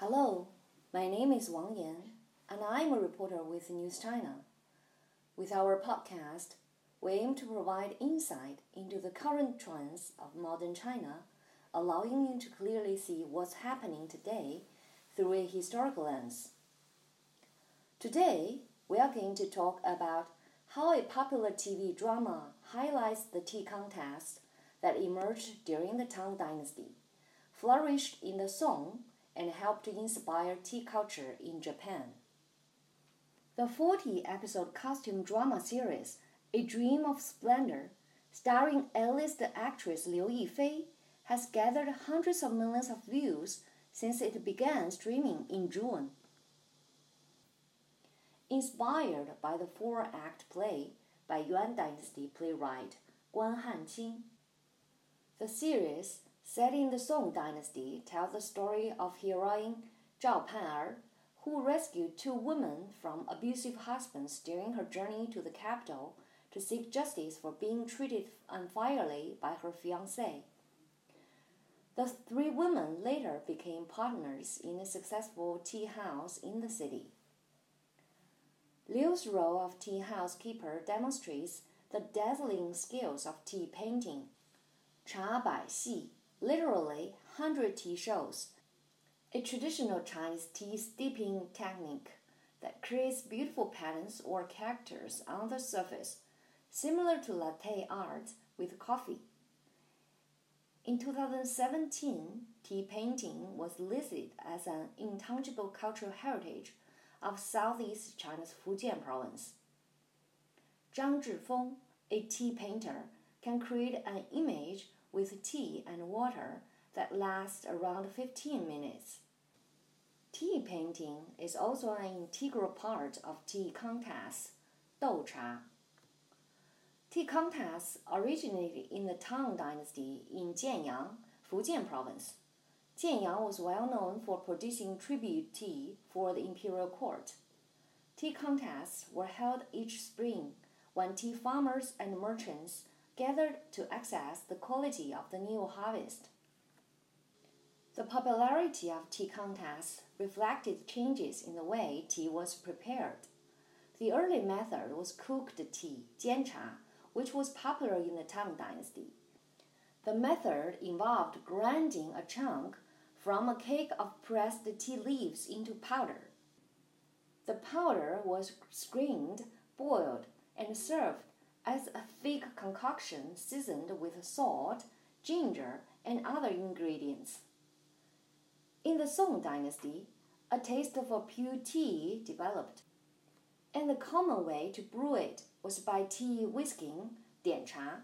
Hello, my name is Wang Yan, and I'm a reporter with News China. With our podcast, we aim to provide insight into the current trends of modern China, allowing you to clearly see what's happening today through a historical lens. Today, we are going to talk about how a popular TV drama highlights the tea contest that emerged during the Tang Dynasty, flourished in the Song, and helped to inspire tea culture in Japan. The 40 episode costume drama series, A Dream of Splendor, starring A-list actress Liu Yifei, has gathered hundreds of millions of views since it began streaming in June. Inspired by the four act play by Yuan Dynasty playwright Guan Hanqing, the series, set in the Song Dynasty, tells the story of heroine Zhao Pan'er, who rescued two women from abusive husbands during her journey to the capital to seek justice for being treated unfairly by her fiancé. The three women later became partners in a successful tea house in the city. Liu's role of tea housekeeper demonstrates the dazzling skills of tea painting. Cha Bai Xi, literally hundred tea shows, a traditional Chinese tea steeping technique that creates beautiful patterns or characters on the surface, similar to latte art with coffee. In 2017, tea painting was listed as an intangible cultural heritage of Southeast China's Fujian province. Zhang Zhifeng, a tea painter, can create an image with tea and water that lasts around 15 minutes. Tea painting is also an integral part of tea contests, Dou Cha. Tea contests originated in the Tang Dynasty in Jianyang, Fujian province. Jianyang was well known for producing tribute tea for the imperial court. Tea contests were held each spring when tea farmers and merchants gathered to assess the quality of the new harvest. The popularity of tea contests reflected changes in the way tea was prepared. The early method was cooked tea, jiancha, which was popular in the Tang Dynasty. The method involved grinding a chunk from a cake of pressed tea leaves into powder. The powder was screened, boiled, and served as a thick concoction seasoned with salt, ginger, and other ingredients. In the Song dynasty, a taste for pure tea developed, and the common way to brew it was by tea whisking, 点茶.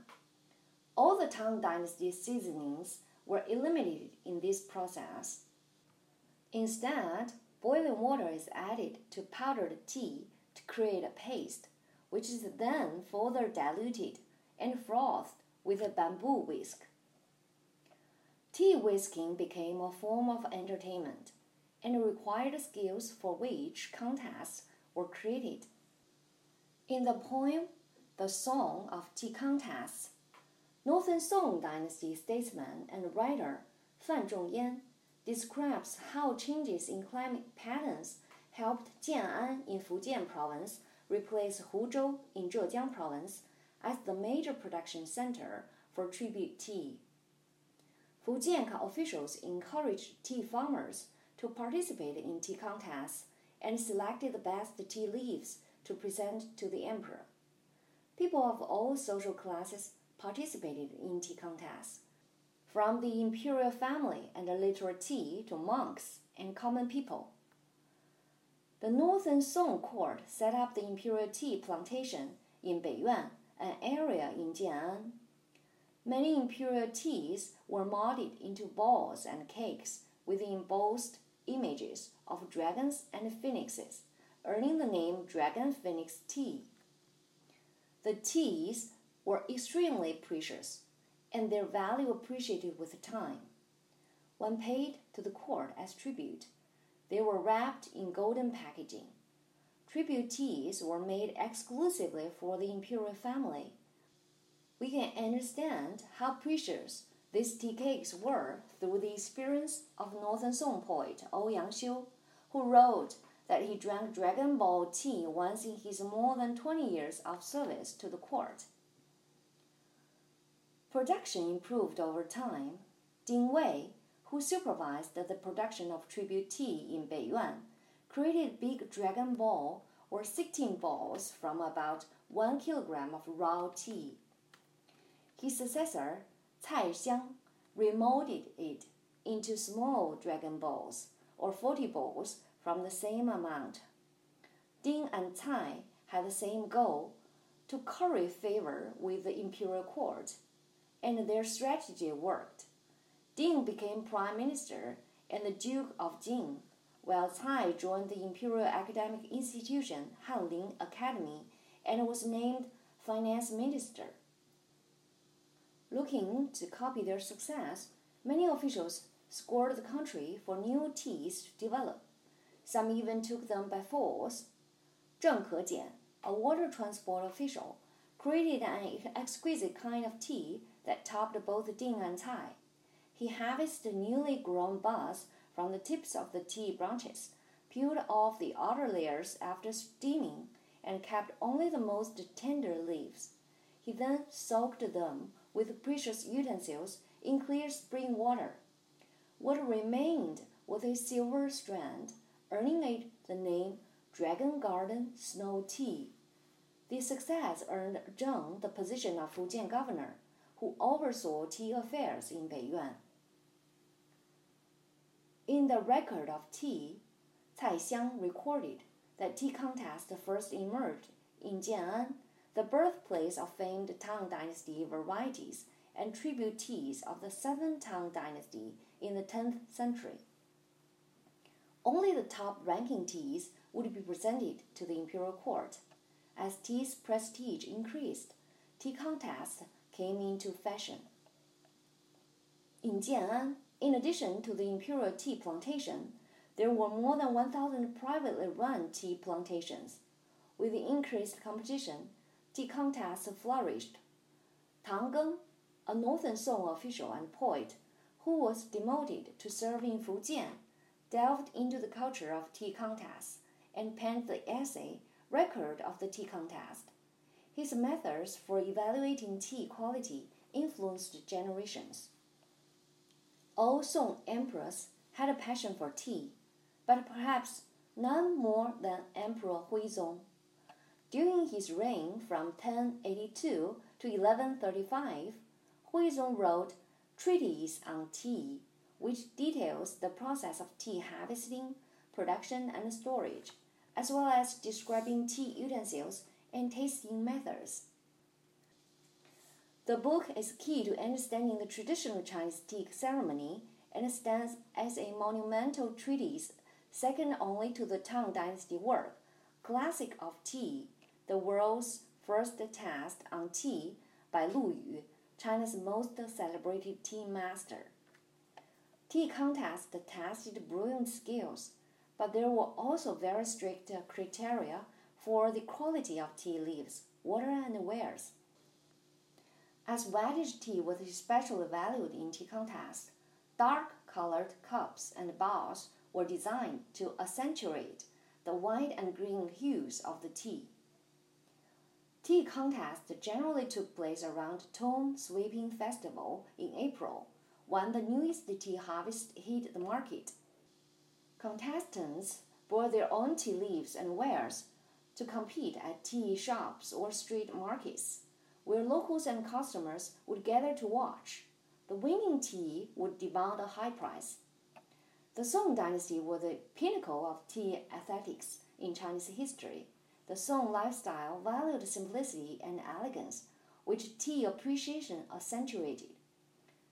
All the Tang dynasty seasonings were eliminated in this process. Instead, boiling water is added to powdered tea to create a paste, which is then further diluted and frothed with a bamboo whisk. Tea whisking became a form of entertainment and required skills for which contests were created. In the poem The Song of Tea Contests, Northern Song Dynasty statesman and writer Fan Zhongyan describes how changes in climate patterns helped Jian'an in Fujian province replace Huzhou in Zhejiang province as the major production center for tribute tea. Fujian officials encouraged tea farmers to participate in tea contests and selected the best tea leaves to present to the emperor. People of all social classes participated in tea contests, from the imperial family and literati to monks and common people. The Northern Song court set up the imperial tea plantation in Beiyuan, an area in Jian'an. Many imperial teas were molded into balls and cakes with embossed images of dragons and phoenixes, earning the name Dragon Phoenix Tea. The teas were extremely precious, and their value appreciated with time. When paid to the court as tribute, they were wrapped in golden packaging. Tribute teas were made exclusively for the imperial family. We can understand how precious These tea cakes were through the experience of Northern Song poet Ouyang Xiu, who wrote that he drank Dragon Ball tea once in his more than 20 years of service to the court. Production improved over time. Ding Wei, who supervised the production of tribute tea in Beiyuan, created big dragon ball or 16 balls from about 1 kilogram of raw tea. His successor, Cai Xiang, remolded it into small dragon balls or 40 balls from the same amount. Ding and Cai had the same goal to curry favor with the imperial court and their strategy worked. Ding became prime minister and the Duke of Jin, while Cai joined the imperial academic institution Hanlin Academy and was named finance minister. Looking to copy their success, many officials scoured the country for new teas to develop. Some even took them by force. Zheng Kejian, a water transport official, created an exquisite kind of tea that topped both Ding and Cai. He harvested newly grown buds from the tips of the tea branches, peeled off the outer layers after steaming, and kept only the most tender leaves. He then soaked them with precious utensils in clear spring water. What remained was a silver strand, earning it the name Dragon Garden Snow Tea. The success earned Zheng the position of Fujian governor who oversaw tea affairs in Beiyuan. In the record of tea, Cai Xiang recorded that tea contest first emerged in Jian'an, the birthplace of famed Tang Dynasty varieties and tribute teas of the Southern Tang Dynasty in the 10th century. Only the top ranking teas would be presented to the imperial court. As tea's prestige increased, tea contests came into fashion. In Jian'an, in addition to the imperial tea plantation, there were more than 1,000 privately run tea plantations. With the increased competition, tea contests flourished. Tang Geng, a Northern Song official and poet who was demoted to serve in Fujian, delved into the culture of tea contests and penned the essay Record of the Tea Contest. His methods for evaluating tea quality influenced generations. All Song emperors had a passion for tea, but perhaps none more than Emperor Huizong. During his reign from 1082 to 1135, Huizong wrote Treatise on Tea, which details the process of tea harvesting, production, and storage, as well as describing tea utensils and tasting methods. The book is key to understanding the traditional Chinese tea ceremony and stands as a monumental treatise second only to the Tang Dynasty work, Classic of Tea, the world's first test on tea by Lu Yu, China's most celebrated tea master. Tea contests tested brewing skills, but there were also very strict criteria for the quality of tea leaves, water, and wares. As whitish tea was especially valued in tea contests, dark colored cups and bowls were designed to accentuate the white and green hues of the tea. Tea contests generally took place around Tomb Sweeping Festival in April, when the newest tea harvest hit the market. Contestants brought their own tea leaves and wares to compete at tea shops or street markets, where locals and customers would gather to watch. The winning tea would demand a high price. The Song dynasty was the pinnacle of tea aesthetics in Chinese history. The Song lifestyle valued simplicity and elegance, which tea appreciation accentuated.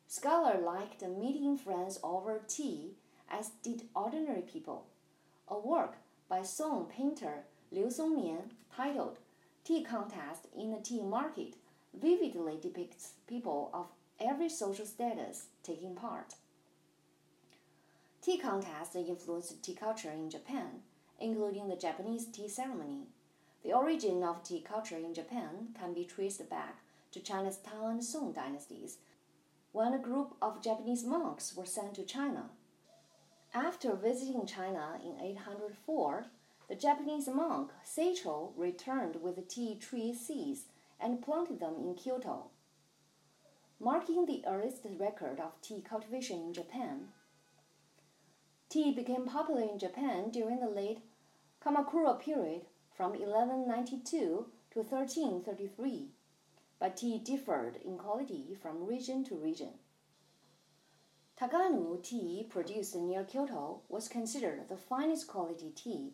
Scholars liked meeting friends over tea as did ordinary people. A work by Song painter Liu Songnian, titled Tea Contest in the Tea Market, vividly depicts people of every social status taking part. Tea contests influenced tea culture in Japan, including the Japanese tea ceremony. The origin of tea culture in Japan can be traced back to China's Tang and Song dynasties, when a group of Japanese monks were sent to China. After visiting China in 804, the Japanese monk Saicho returned with tea tree seeds and planted them in Kyoto, marking the earliest record of tea cultivation in Japan. Tea became popular in Japan during the late Kamakura period from 1192 to 1333, but tea differed in quality from region to region. Toganoo tea produced near Kyoto was considered the finest quality tea.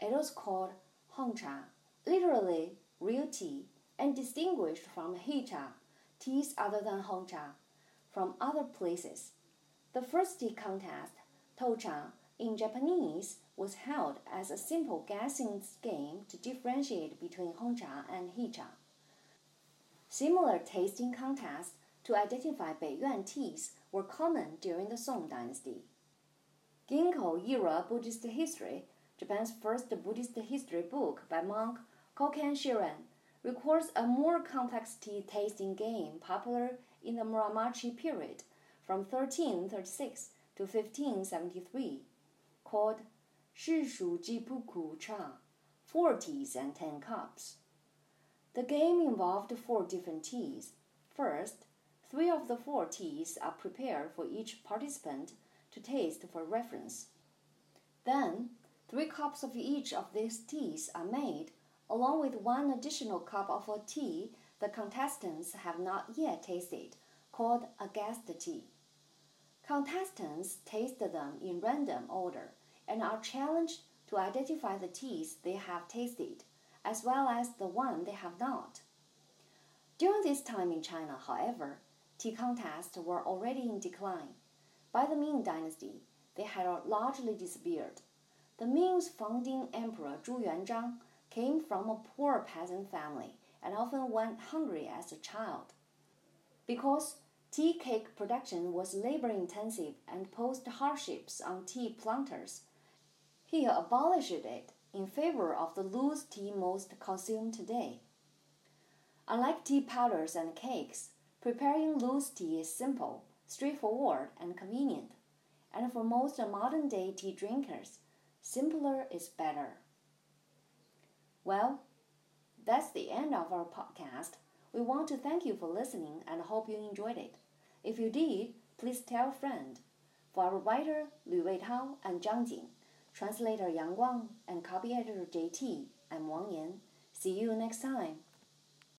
It was called Hongcha, literally real tea, and distinguished from Heicha, teas other than Hongcha, from other places. The first tea contest, Tocha, in Japanese, was held as a simple guessing game to differentiate between Hongcha and Heicha. Similar tasting contests to identify Beiyuan teas were common during the Song dynasty. Genko era Buddhist history, Japan's first Buddhist history book by monk Kokan Shiren, records a more complex tea tasting game popular in the Muromachi period from 1336 to 1573, called Shishu Jipuku Cha, four teas and ten cups. The game involved four different teas. First, Three of the four teas are prepared for each participant to taste for reference. Then, three cups of each of these teas are made, along with one additional cup of tea the contestants have not yet tasted, called a guest tea. Contestants taste them in random order and are challenged to identify the teas they have tasted, as well as the one they have not. During this time in China, however, tea contests were already in decline. By the Ming Dynasty, they had largely disappeared. The Ming's founding emperor Zhu Yuanzhang came from a poor peasant family and often went hungry as a child. Because tea cake production was labor intensive and posed hardships on tea planters, he abolished it in favor of the loose tea most consumed today. Unlike tea powders and cakes, Preparing loose tea is simple, straightforward, and convenient. And for most modern day tea drinkers, simpler is better. Well, that's the end of our podcast. We want to thank you for listening and hope you enjoyed it. If you did, please tell a friend. For our writer Lu Weitao and Zhang Jing, translator Yang Guang, and copy editor JT, I'm Wang Yan. See you next time.